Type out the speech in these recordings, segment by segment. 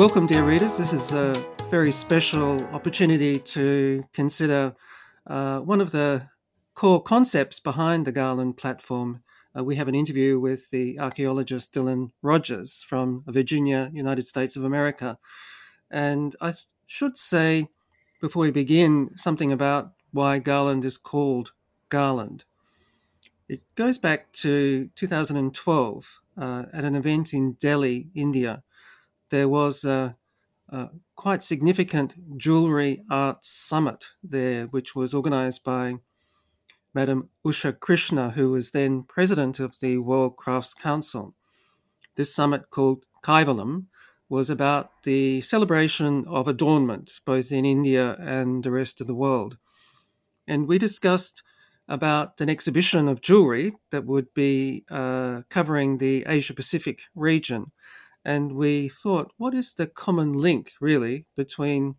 Welcome, dear readers. This is a very special opportunity to consider uh, one of the core concepts behind the Garland platform. Uh, we have an interview with the archaeologist Dylan Rogers from Virginia, United States of America. And I should say, before we begin, something about why Garland is called Garland. It goes back to 2012 uh, at an event in Delhi, India there was a, a quite significant jewellery art summit there, which was organised by Madam Usha Krishna, who was then president of the World Crafts Council. This summit, called Kaivalam, was about the celebration of adornment, both in India and the rest of the world. And we discussed about an exhibition of jewelry that would be uh, covering the Asia Pacific region and we thought, what is the common link really between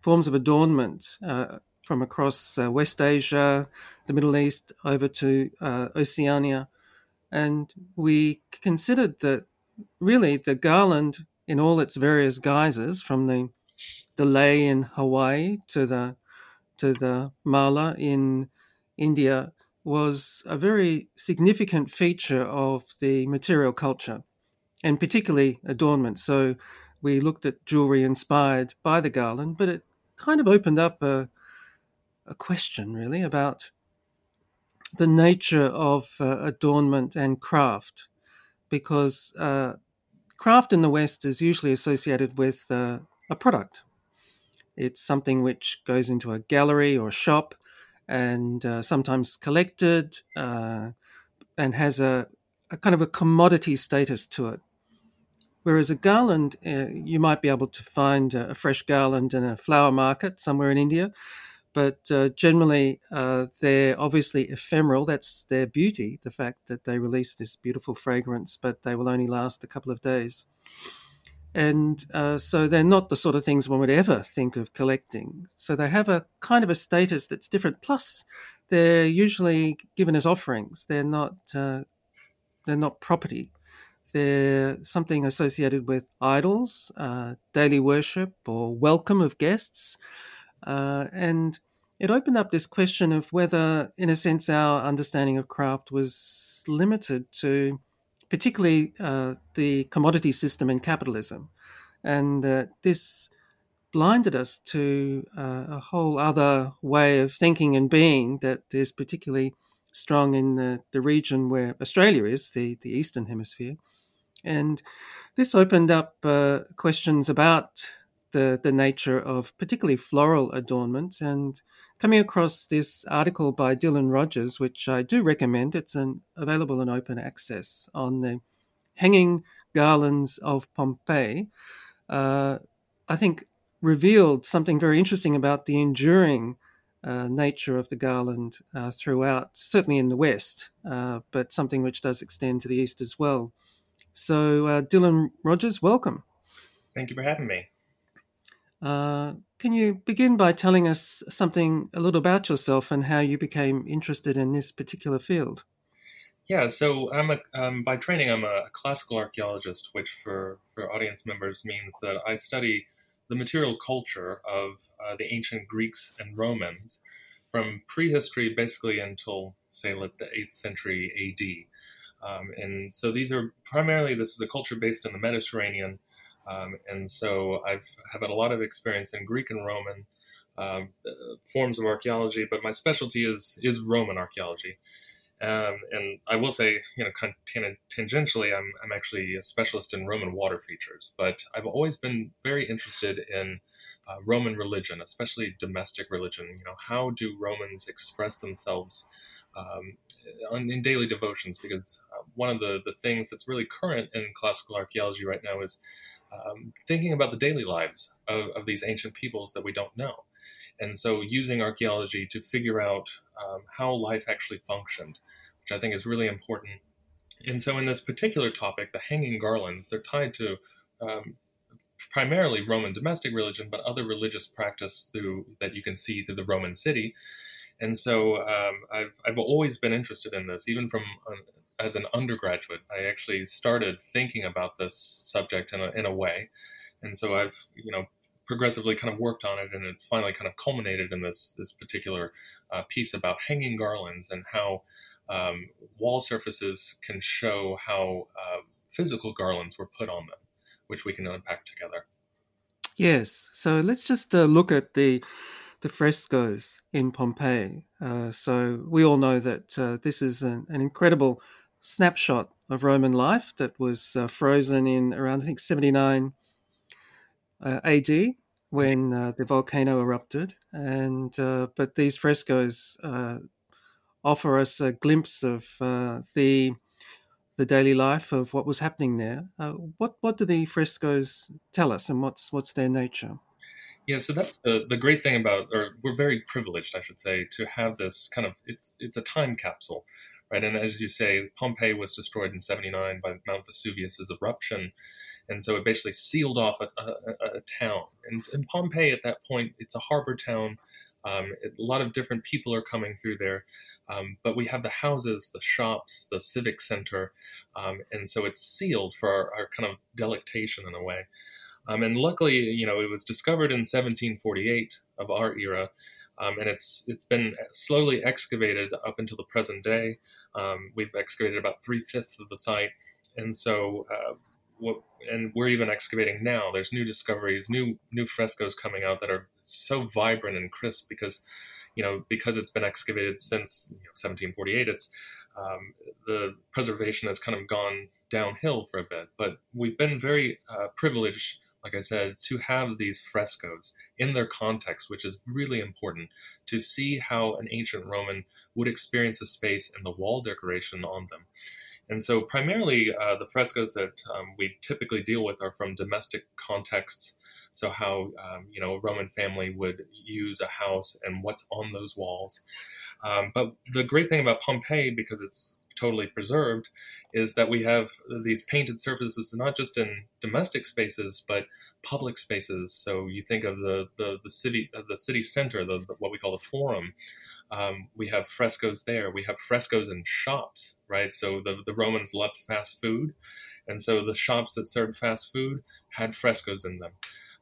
forms of adornment uh, from across uh, West Asia, the Middle East, over to uh, Oceania? And we considered that really the garland in all its various guises, from the the lei in Hawaii to the to the mala in India, was a very significant feature of the material culture and particularly adornment. So we looked at jewelry inspired by the garland, but it kind of opened up a, a question really about the nature of uh, adornment and craft, because uh, craft in the West is usually associated with uh, a product. It's something which goes into a gallery or shop and uh, sometimes collected uh, and has a, a kind of a commodity status to it. Whereas a garland, uh, you might be able to find a, fresh garland in a flower market somewhere in India, but uh, generally uh, they're obviously ephemeral. That's their beauty, the fact that they release this beautiful fragrance, but they will only last a couple of days. And uh, so they're not the sort of things one would ever think of collecting. So they have a kind of a status that's different. Plus, they're usually given as offerings. They're not uh, they're not property. They're something associated with idols, uh, daily worship, or welcome of guests. Uh, and it opened up this question of whether, in a sense, our understanding of craft was limited to particularly uh, the commodity system and capitalism. And this blinded us to uh, a whole other way of thinking and being that is particularly strong in the, the region where Australia is, the, the Eastern Hemisphere. And this opened up uh, questions about the, the nature of particularly floral adornment. And coming across this article by Dylan Rogers, which I do recommend, it's an, available in open access on the Hanging Garlands of Pompeii, uh, I think revealed something very interesting about the enduring uh, nature of the garland uh, throughout, certainly in the West, uh, but something which does extend to the East as well. So, uh, Dylan Rogers, welcome. Thank you for having me. Uh, can you begin by telling us something a little about yourself and how you became interested in this particular field? Yeah, so I'm a um, by training I'm a classical archaeologist, which for for audience members means that I study the material culture of uh, the ancient Greeks and Romans from prehistory basically until say like the eighth century A.D. Um, and so these are primarily, this is a culture based in the Mediterranean. Um, and so I've have had a lot of experience in Greek and Roman um, forms of archaeology, but my specialty is is Roman archaeology. Um, and I will say, you know, tangentially, I'm, I'm actually a specialist in Roman water features, but I've always been very interested in uh, Roman religion, especially domestic religion. You know, how do Romans express themselves um, in daily devotions? Because uh, one of the, the things that's really current in classical archaeology right now is um, thinking about the daily lives of, of these ancient peoples that we don't know. And so using archaeology to figure out um, how life actually functioned, which I think is really important. And so in this particular topic, the hanging garlands, they're tied to um, primarily Roman domestic religion, but other religious practice through that you can see through the Roman city. And so um, I've, I've always been interested in this, even from um, as an undergraduate. I actually started thinking about this subject in a, in a way And so I've, you know, progressively kind of worked on it, and it finally kind of culminated in this this particular uh, piece about hanging garlands and how um, wall surfaces can show how uh, physical garlands were put on them, which we can unpack together. Yes. So let's just uh, look at the the frescoes in Pompeii. Uh, so we all know that uh, this is an, an, incredible snapshot of Roman life that was uh, frozen in around I think 79 uh, AD when uh, the volcano erupted, and but these frescoes offer us a glimpse of the the daily life of what was happening there. Uh, what what do the frescoes tell us, and what's what's their nature? Yeah, so that's the the great thing about, or we're very privileged, I should say, to have this kind of it's it's a time capsule, right? And as you say, Pompeii was destroyed in '79 by Mount Vesuvius's eruption, and so it basically sealed off a, a, a town. And, and Pompeii at that point, it's a harbor town. Um, a lot of different people are coming through there, um, but we have the houses, the shops, the civic center, um, and so it's sealed for our, our, kind of delectation in a way. Um, and luckily, you know, it was discovered in 1748 of our era, um, and it's it's been slowly excavated up until the present day. Um, we've excavated about three fifths of the site, and so. Uh, what, and we're even excavating now. There's new discoveries, new new frescoes coming out that are so vibrant and crisp because you know because it's been excavated since you know, 1748 it's um, the preservation has kind of gone downhill for a bit but we've been very uh, privileged like I said, to have these frescoes in their context, which is really important to see how an ancient Roman would experience a space and the wall decoration on them. And so, primarily, uh, the frescoes that um, we typically deal with are from domestic contexts. So, how um, you know a Roman family would use a house and what's on those walls. Um, but the great thing about Pompeii, because it's totally preserved is that we have these painted surfaces not just in domestic spaces but public spaces. So you think of the the, the city the city center the, the, what we call the forum. Um, we have frescoes there. We have frescoes in shops right? So the, the romans loved fast food and so the shops that served fast food had frescoes in them.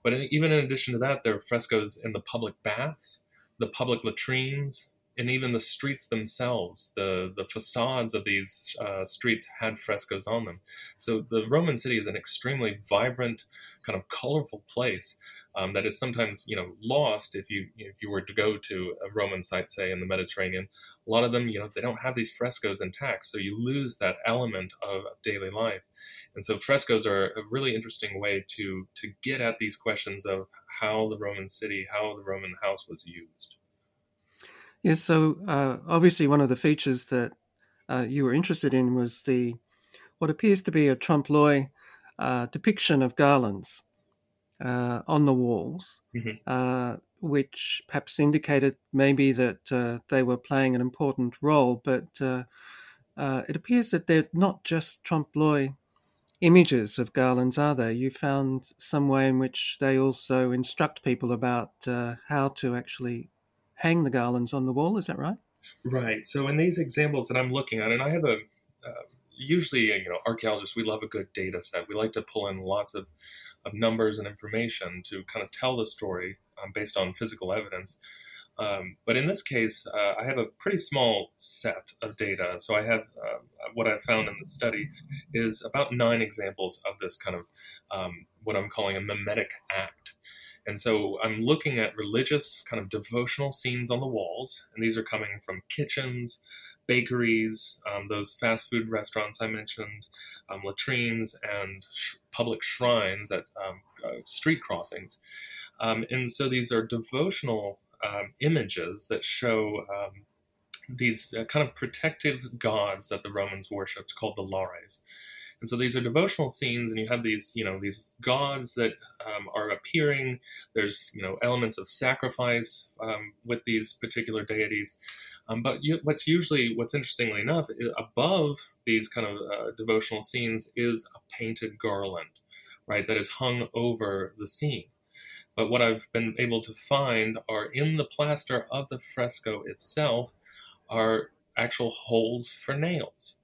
But even in addition to that there are frescoes in the public baths the public latrines and even the streets themselves, the the facades of these uh, streets had frescoes on them. So the Roman city is an extremely vibrant, kind of colorful place um, that is sometimes you know lost if you if you were to go to a Roman site, say in the Mediterranean. A lot of them, you know, they don't have these frescoes intact, so you lose that element of daily life. And so frescoes are a really interesting way to to get at these questions of how the Roman city, how the Roman house was used. Yes, so uh, obviously one of the features that uh, you were interested in was the what appears to be a trompe l'oeil uh, depiction of garlands uh, on the walls, mm-hmm. Uh, which perhaps indicated maybe that uh, they were playing an important role. But it appears that they're not just trompe l'oeil images of garlands, are they? You found some way in which they also instruct people about how to actually hang the garlands on the wall. Is that right? Right. So in these examples that I'm looking at, and I have a uh, usually you know archaeologists we love a good data set. We like to pull in lots of of numbers and information to kind of tell the story um, based on physical evidence. Um, but in this case, uh, I have a pretty small set of data. So I have uh, what I found in the study is about nine examples of this kind of um, what I'm calling a mimetic act. And so I'm looking at religious kind of devotional scenes on the walls, and these are coming from kitchens, bakeries, um, those fast food restaurants I mentioned, um, latrines, and sh- public shrines at um, uh, street crossings. Um, and so these are devotional um, images that show um, these uh, kind of protective gods that the Romans worshipped called the Lares. And so these are devotional scenes, and you have these, you know, these gods that um, are appearing. There's, you know, elements of sacrifice um, with these particular deities. Um, but you, what's usually, what's interestingly enough, above these kind of uh, devotional scenes is a painted garland, right, that is hung over the scene. But what I've been able to find are in the plaster of the fresco itself are actual holes for nails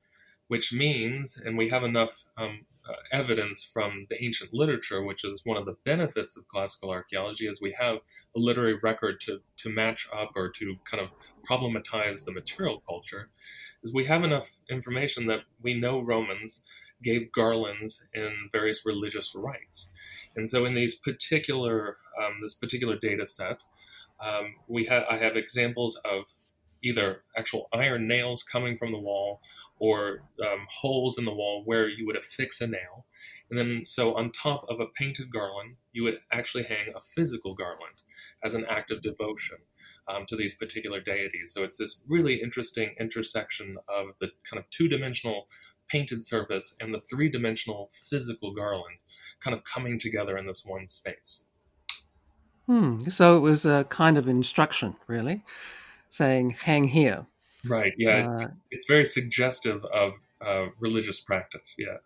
which means, and we have enough um, uh, evidence from the ancient literature, which is one of the benefits of classical archaeology, is we have a literary record to, to match up or to kind of problematize the material culture, is we have enough information that we know Romans gave garlands in various religious rites. And so in these particular, um, this particular data set, um, we have I have examples of either actual iron nails coming from the wall or um, holes in the wall where you would affix a nail. And then, so on top of a painted garland, you would actually hang a physical garland as an act of devotion um, to these particular deities. So it's this really interesting intersection of the kind of two dimensional painted surface and the three dimensional physical garland kind of coming together in this one space. Hmm. So it was a kind of instruction, really, saying, hang here. Right. Yeah. Uh, it's, it's, very suggestive of uh, religious practice. Yeah.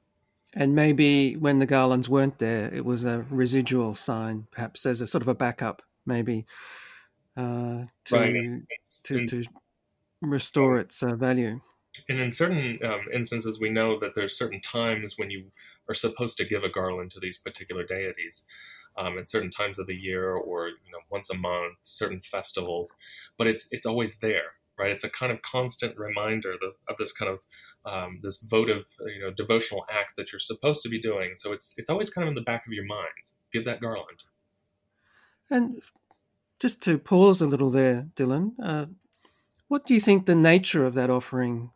And maybe when the garlands weren't there, it was a residual sign, perhaps as a sort of a backup, maybe uh, to, right. to, to restore its uh, value. And in certain um, instances, we know that there's certain times when you are supposed to give a garland to these particular deities. Um, at certain times of the year, or once a month, certain festivals, but it's it's always there right? It's a kind of constant reminder of this kind of um, this votive, you know, devotional act that you're supposed to be doing. So it's it's always kind of in the back of your mind. Give that garland. And just to pause a little there, Dylan, uh, what do you think the nature of that offering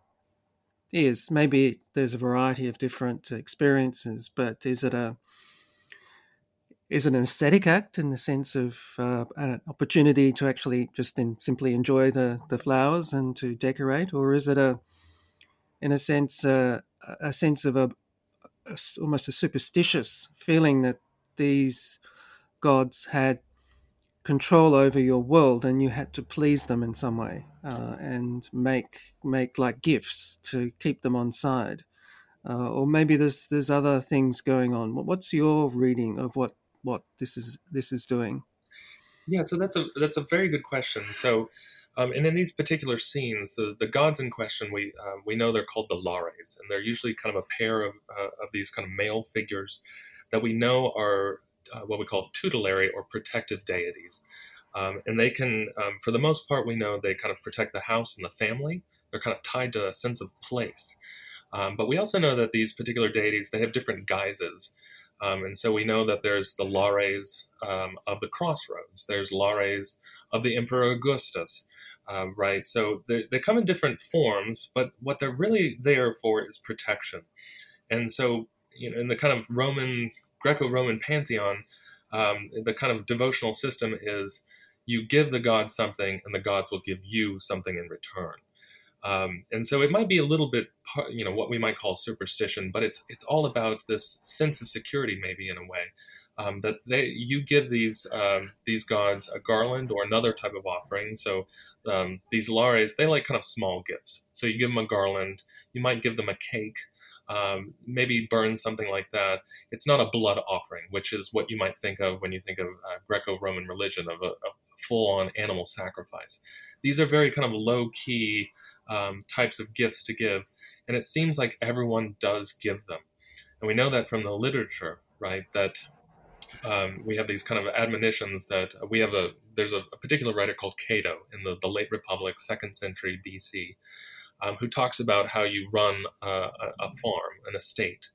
is? Maybe there's a variety of different experiences, but is it a is an aesthetic act in the sense of uh, an opportunity to actually just simply enjoy the, the flowers and to decorate, or is it a, in a sense, uh, a sense of a, a, almost a superstitious feeling that these gods had control over your world and you had to please them in some way uh, and make make like gifts to keep them on side. Uh, or maybe there's there's other things going on. What's your reading of what what this is this is doing? Yeah, so that's a that's a very good question. So, um, and in these particular scenes, the, the gods in question, we uh, we know they're called the Lares, and they're usually kind of a pair of uh, of these kind of male figures that we know are uh, what we call tutelary or protective deities. Um, and they can, um, for the most part, we know they kind of protect the house and the family. They're kind of tied to a sense of place. Um, but we also know that these particular deities they have different guises. Um, and so we know that there's the lares um, of the crossroads, there's lares of the Emperor Augustus, um, right? So they, they come in different forms, but what they're really there for is protection. And so, you know, in the kind of Roman, Greco Roman pantheon, um, the kind of devotional system is you give the gods something and the gods will give you something in return. Um, and so it might be a little bit, you know, what we might call superstition, but it's it's all about this sense of security, maybe in a way, um, that they you give these um, these gods a garland or another type of offering. So um, these lares, they like kind of small gifts. So you give them a garland, you might give them a cake. Um, maybe burn something like that. It's not a blood offering, which is what you might think of when you think of uh, Greco-Roman religion of a, a full-on animal sacrifice. These are very kind of low-key um, types of gifts to give. And it seems like everyone does give them. And we know that from the literature, right? That um, we have these kind of admonitions that we have a, there's a, a particular writer called Cato in the, the late Republic, second century BC, um, who talks about how you run a, a farm, an estate.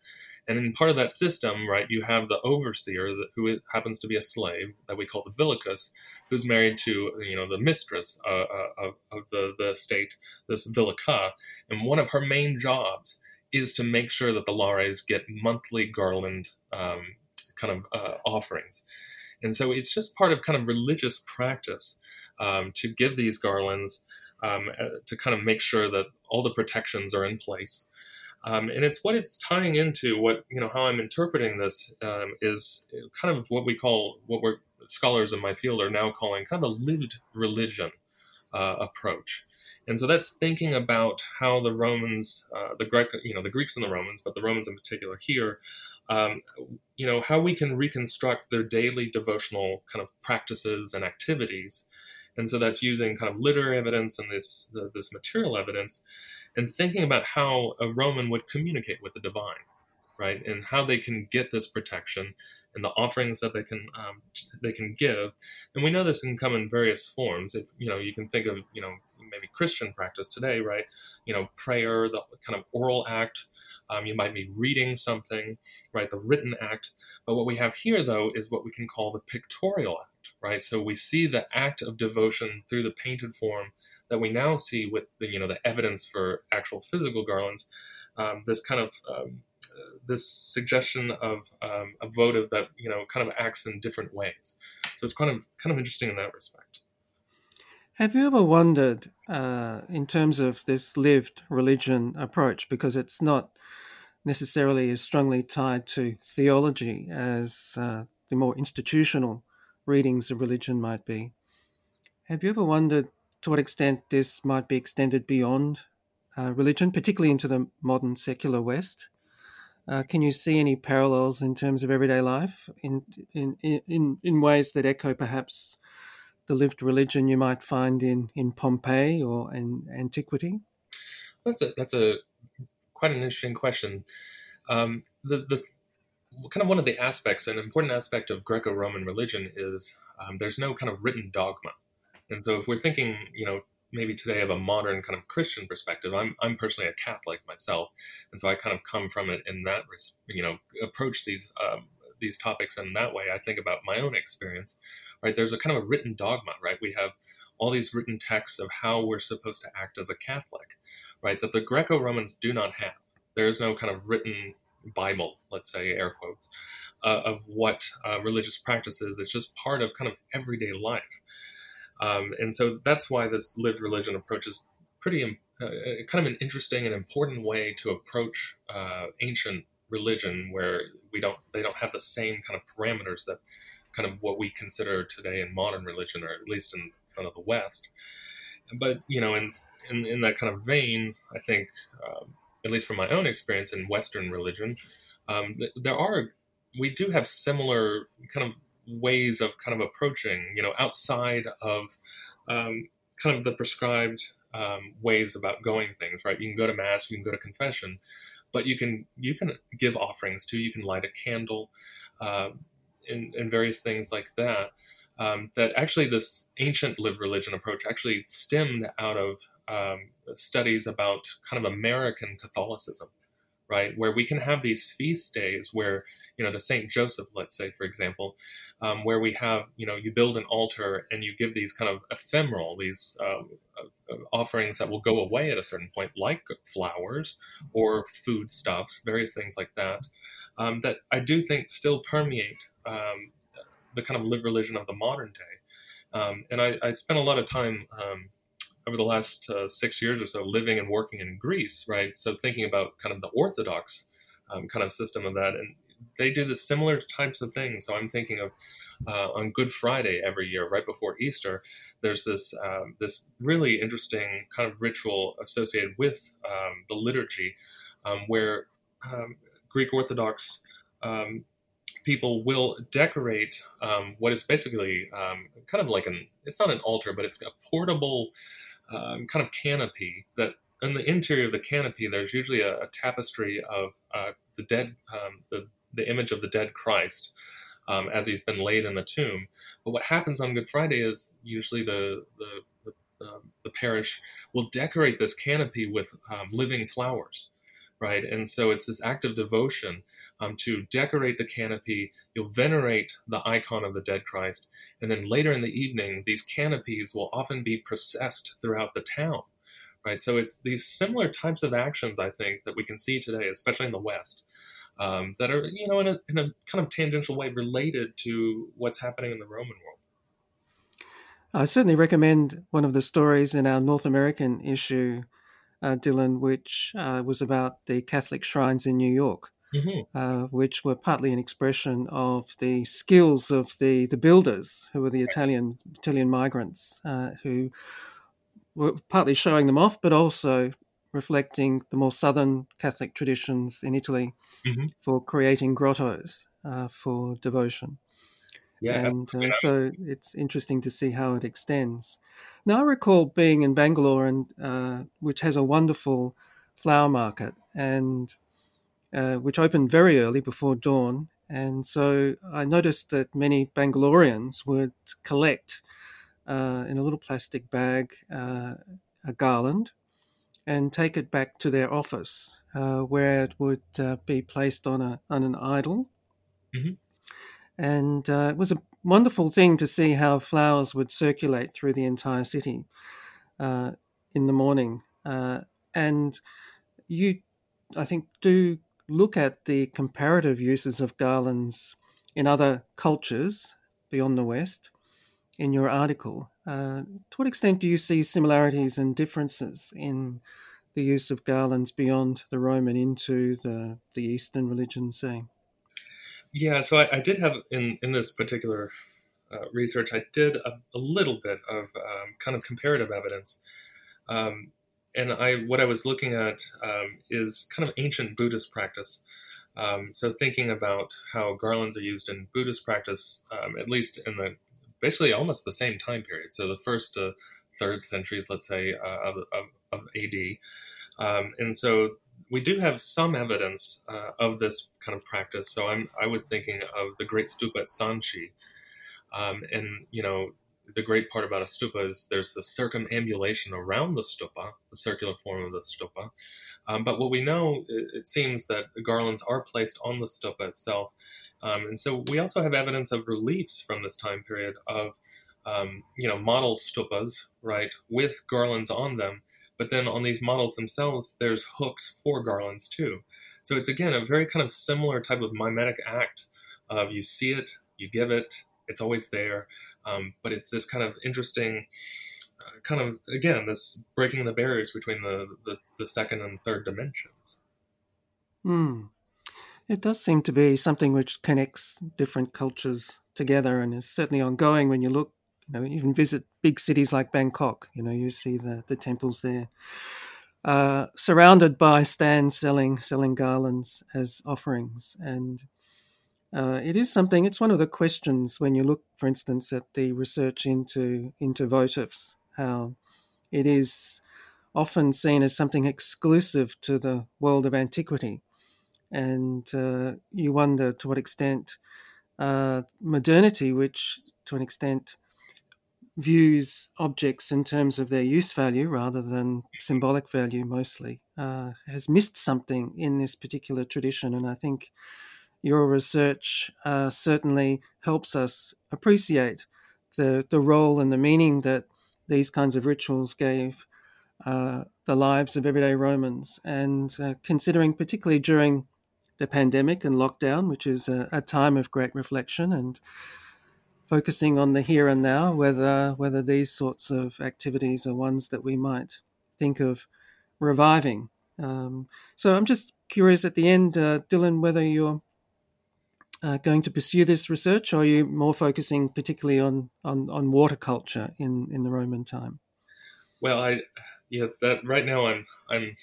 And in part of that system, right, you have the overseer that, who happens to be a slave that we call the villicus, who's married to, you know, the mistress uh, uh, of, of the, the state, this villica. And one of her main jobs is to make sure that the lares get monthly garland um, kind of uh, offerings. And so it's just part of kind of religious practice um, to give these garlands um, uh, to kind of make sure that all the protections are in place. Um, and it's what it's tying into what you know how I'm interpreting this um, is kind of what we call what we're scholars in my field are now calling kind of a lived religion uh, approach. And so that's thinking about how the Romans, uh, the Greek, you know, the Greeks and the Romans, but the Romans in particular here, um, you know, how we can reconstruct their daily devotional kind of practices and activities. And so that's using kind of literary evidence and this the, this material evidence and thinking about how a Roman would communicate with the divine. right? And how they can get this protection and the offerings that they can um, they can give. And we know this can come in various forms. If you know, you can think of you know maybe Christian practice today, right? You know, prayer, the kind of oral act. Um, you might be reading something, right? The written act. But what we have here, though, is what we can call the pictorial act, right? So we see the act of devotion through the painted form that we now see with the you know the evidence for actual physical garlands. Um, this kind of um, this suggestion of um, a votive that you know kind of acts in different ways. So it's kind of kind of interesting in that respect. Have you ever wondered, uh, in terms of this lived religion approach, because it's not necessarily as strongly tied to theology as uh, the more institutional readings of religion might be? Have you ever wondered to what extent this might be extended beyond uh, religion, particularly into the modern secular West? Uh, can you see any parallels in terms of everyday life in in in, in ways that echo perhaps the lived religion you might find in, in Pompeii or in antiquity? That's a that's a quite an interesting question. Um, the the kind of one of the aspects, an important aspect of Greco-Roman religion is um, there's no kind of written dogma, and so if we're thinking, you know, maybe today of a modern kind of Christian perspective, I'm I'm personally a Catholic myself, and so I kind of come from it in that you know approach these um, these topics in that way. I think about my own experience, right? There's a kind of a written dogma, right? We have all these written texts of how we're supposed to act as a Catholic, right? That the Greco Romans do not have. There is no kind of written Bible, let's say, air quotes, uh, of what uh, religious practice is. It's just part of kind of everyday life. Um, and so that's why this lived religion approach is pretty uh, kind of an interesting and important way to approach uh, ancient religion where we don't they don't have the same kind of parameters that kind of what we consider today in modern religion, or at least in kind of the West. But you know, in in, in that kind of vein, I think, um, at least from my own experience in Western religion, um, there are we do have similar kind of ways of kind of approaching, you know, outside of um, kind of the prescribed um, ways about going things. Right? You can go to mass, you can go to confession, but you can you can give offerings too. You can light a candle. Um, and, and various things like that. Um, that actually this ancient lived religion approach actually stemmed out of um, studies about kind of American Catholicism, right? Where we can have these feast days where, you know, the Saint Joseph, let's say, for example, um, where we have, you know, you build an altar and you give these kind of ephemeral, these um, uh, offerings that will go away at a certain point, like flowers or foodstuffs, various things like that um, that I do think still permeate um, the kind of lived religion of the modern day. Um, and I, I, spent a lot of time um, over the last uh, six years or so living and working in Greece, right? So thinking about kind of the Orthodox um, kind of system of that. And they do the similar types of things. So I'm thinking of uh, on Good Friday every year, right before Easter, there's this um, this really interesting kind of ritual associated with um, the liturgy, um, where um, Greek Orthodox um, people will decorate um, what is basically um, kind of like an it's not an altar, but it's a portable um, kind of canopy that in the interior of the canopy there's usually a, a tapestry of uh, the dead um, the the image of the dead Christ. Um, as he's been laid in the tomb, but what happens on Good Friday is usually the the, the, the parish will decorate this canopy with living flowers, right? And so it's this act of devotion um, to decorate the canopy. You'll venerate the icon of the dead Christ. And then later in the evening, these canopies will often be processed throughout the town, right? So it's these similar types of actions, I think, that we can see today, especially in the West. Um, that are, you know, in a, in a kind of tangential way related to what's happening in the Roman world. I certainly recommend one of the stories in our North American issue uh, Dylan, which uh, was about the Catholic shrines in New York, mm-hmm. uh, which were partly an expression of the skills of the, the builders, who were the Italian Italian migrants, uh, who were partly showing them off, but also reflecting the more southern Catholic traditions in Italy mm-hmm. for creating grottos uh, for devotion. Yeah, and uh, so it's interesting to see how it extends. Now, I recall being in Bangalore, and uh, which has a wonderful flower market, and uh, which opened very early before dawn. And so I noticed that many Bangaloreans would collect uh, in a little plastic bag uh, a garland and take it back to their office uh, where it would uh, be placed on, a, on an idol. Mm-hmm. And uh, it was a wonderful thing to see how flowers would circulate through the entire city uh, in the morning. and you, I think, do look at the comparative uses of garlands in other cultures beyond the West in your article. Uh, to what extent do you see similarities and differences in the use of garlands beyond the Roman into the, the Eastern religions, say? Yeah, so I, I did have in, in this particular uh, research, I did a, a little bit of um, kind of comparative evidence. Um, and I what I was looking at um, is kind of ancient Buddhist practice. Um, so thinking about how garlands are used in Buddhist practice, um, at least in the basically almost the same time period. So the first to third centuries, let's say, uh, of, of, of, AD. Um, and so we do have some evidence uh, of this kind of practice. So I'm, I was thinking of the great stupa at Sanchi. Um, and, you know, the great part about a stupa is there's the circumambulation around the stupa, the circular form of the stupa. Um, but what we know, it, it, seems that garlands are placed on the stupa itself. Um, and so we also have evidence of reliefs from this time period of, um, you know, model stupas, right, with garlands on them. But then on these models themselves, there's hooks for garlands too. So it's again a very kind of similar type of mimetic act of you see it, you give it, it's always there. Um, but it's this kind of interesting, uh, kind of again this breaking the barriers between the the, the second and third dimensions. Hmm. It does seem to be something which connects different cultures together, and is certainly ongoing. When you look, you know, even visit big cities like Bangkok, you know, you see the the temples there. Uh, surrounded by stands selling selling garlands as offerings, and uh, it is something. It's one of the questions when you look, for instance, at the research into into votives, how it is often seen as something exclusive to the world of antiquity, and uh, you wonder to what extent uh, modernity, which to an extent views objects in terms of their use value rather than symbolic value mostly, uh, has missed something in this particular tradition, and I think your research uh, certainly helps us appreciate the, the role and the meaning that these kinds of rituals gave uh, the lives of everyday Romans. And uh, considering, particularly during the pandemic and lockdown, which is a, a, time of great reflection and focusing on the here and now, whether whether these sorts of activities are ones that we might think of reviving. Um, so I'm just curious at the end, uh, Dylan, whether you're uh, going to pursue this research, or are you more focusing particularly on, on, on water culture in, in the Roman time? Well, I yeah, that right now I'm I'm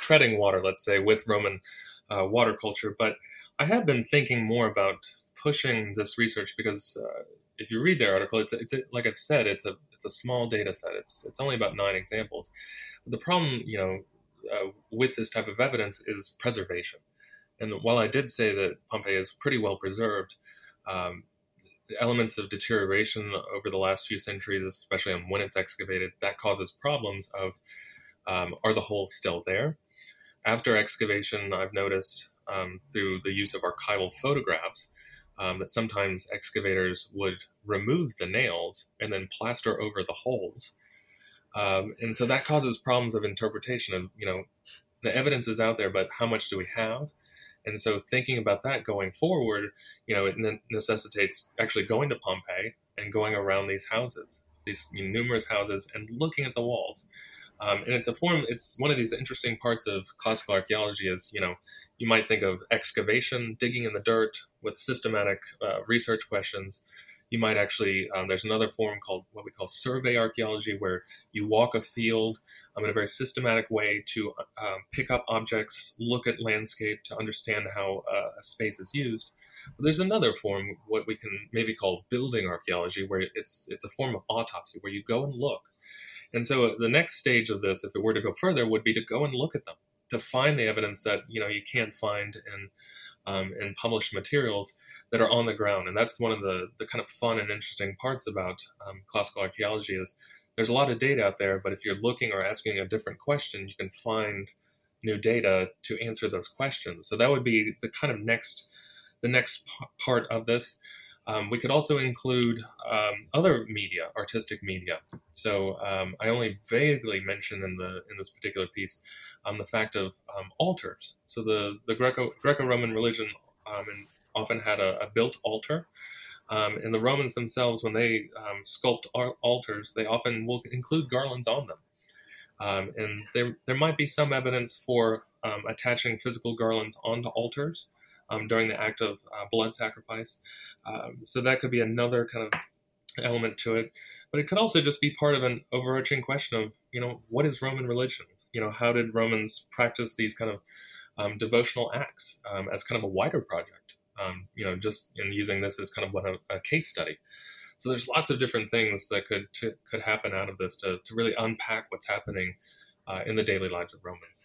treading water, let's say, with Roman uh, water culture, but I have been thinking more about pushing this research because uh, if you read their article, it's it's a, like I've said, it's a it's a small data set. It's it's only about nine examples. The problem, you know, uh, with this type of evidence is preservation. And while I did say that Pompeii is pretty well preserved, um, elements of deterioration over the last few centuries, especially when it's excavated, that causes problems of um, are the holes still there? After excavation, I've noticed um, through the use of archival photographs um, that sometimes excavators would remove the nails and then plaster over the holes. Um, and so that causes problems of interpretation of, you know, the evidence is out there, but how much do we have? And so thinking about that going forward, you know, it necessitates actually going to Pompeii and going around these houses, these numerous houses, and looking at the walls. Um, and it's a form. It's one of these interesting parts of classical archaeology. Is you know, you might think of excavation, digging in the dirt with systematic uh, research questions, you might actually um, there's another form called what we call survey archaeology where you walk a field um, in a very systematic way to um, pick up objects look at landscape to understand how uh, a space is used but there's another form what we can maybe call building archaeology where it's it's a form of autopsy where you go and look and so the next stage of this if it were to go further would be to go and look at them to find the evidence that you know you can't find in um, in published materials that are on the ground. And that's one of the, the kind of fun and interesting parts about um, classical archaeology is there's a lot of data out there, but if you're looking or asking a different question, you can find new data to answer those questions. So that would be the kind of next the next p- part of this. Um, we could also include um, other media, artistic media. So um, I only vaguely mentioned in the in this particular piece um, the fact of um, altars. So the the Greco Greco Roman religion um, often had a, a built altar. and the Romans themselves, when they sculpt altars, they often will include garlands on them. and there, there might be some evidence for attaching physical garlands onto altars, um, during the act of uh, blood sacrifice. Um, so that could be another kind of element to it. But it could also just be part of an overarching question of, you know, what is Roman religion? You know, how did Romans practice these kind of um, devotional acts um, as kind of a wider project? Um, you know, just in using this as kind of one a, a case study. So there's lots of different things that could to, could happen out of this to, to really unpack what's happening uh, in the daily lives of Romans.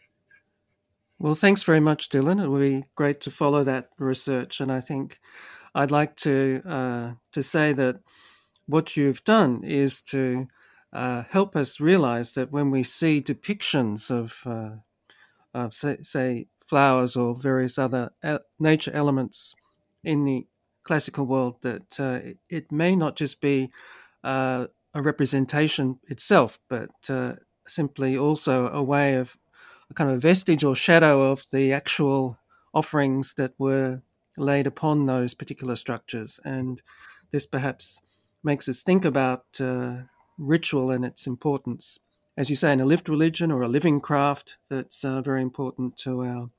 Well, thanks very much, Dylan. It would be great to follow that research, and I think I'd like to uh, to say that what you've done is to uh, help us realize that when we see depictions of, uh, of say, say, flowers or various other nature elements in the classical world, that uh, it may not just be uh, a representation itself, but uh, simply also a way of kind of vestige or shadow of the actual offerings that were laid upon those particular structures. And this perhaps makes us think about uh, ritual and its importance. As you say, in a lived religion or a living craft, that's uh, very important to our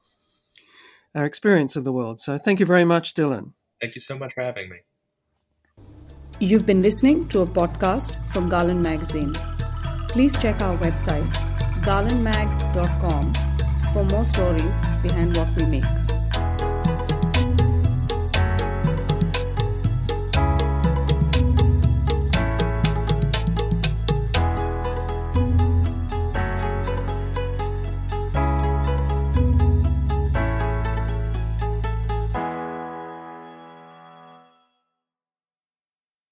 our experience of the world. So, thank you very much, Dylan. Thank you so much for having me. You've been listening to a podcast from Garland Magazine. Please check our website garlandmag.com for more stories behind what we make.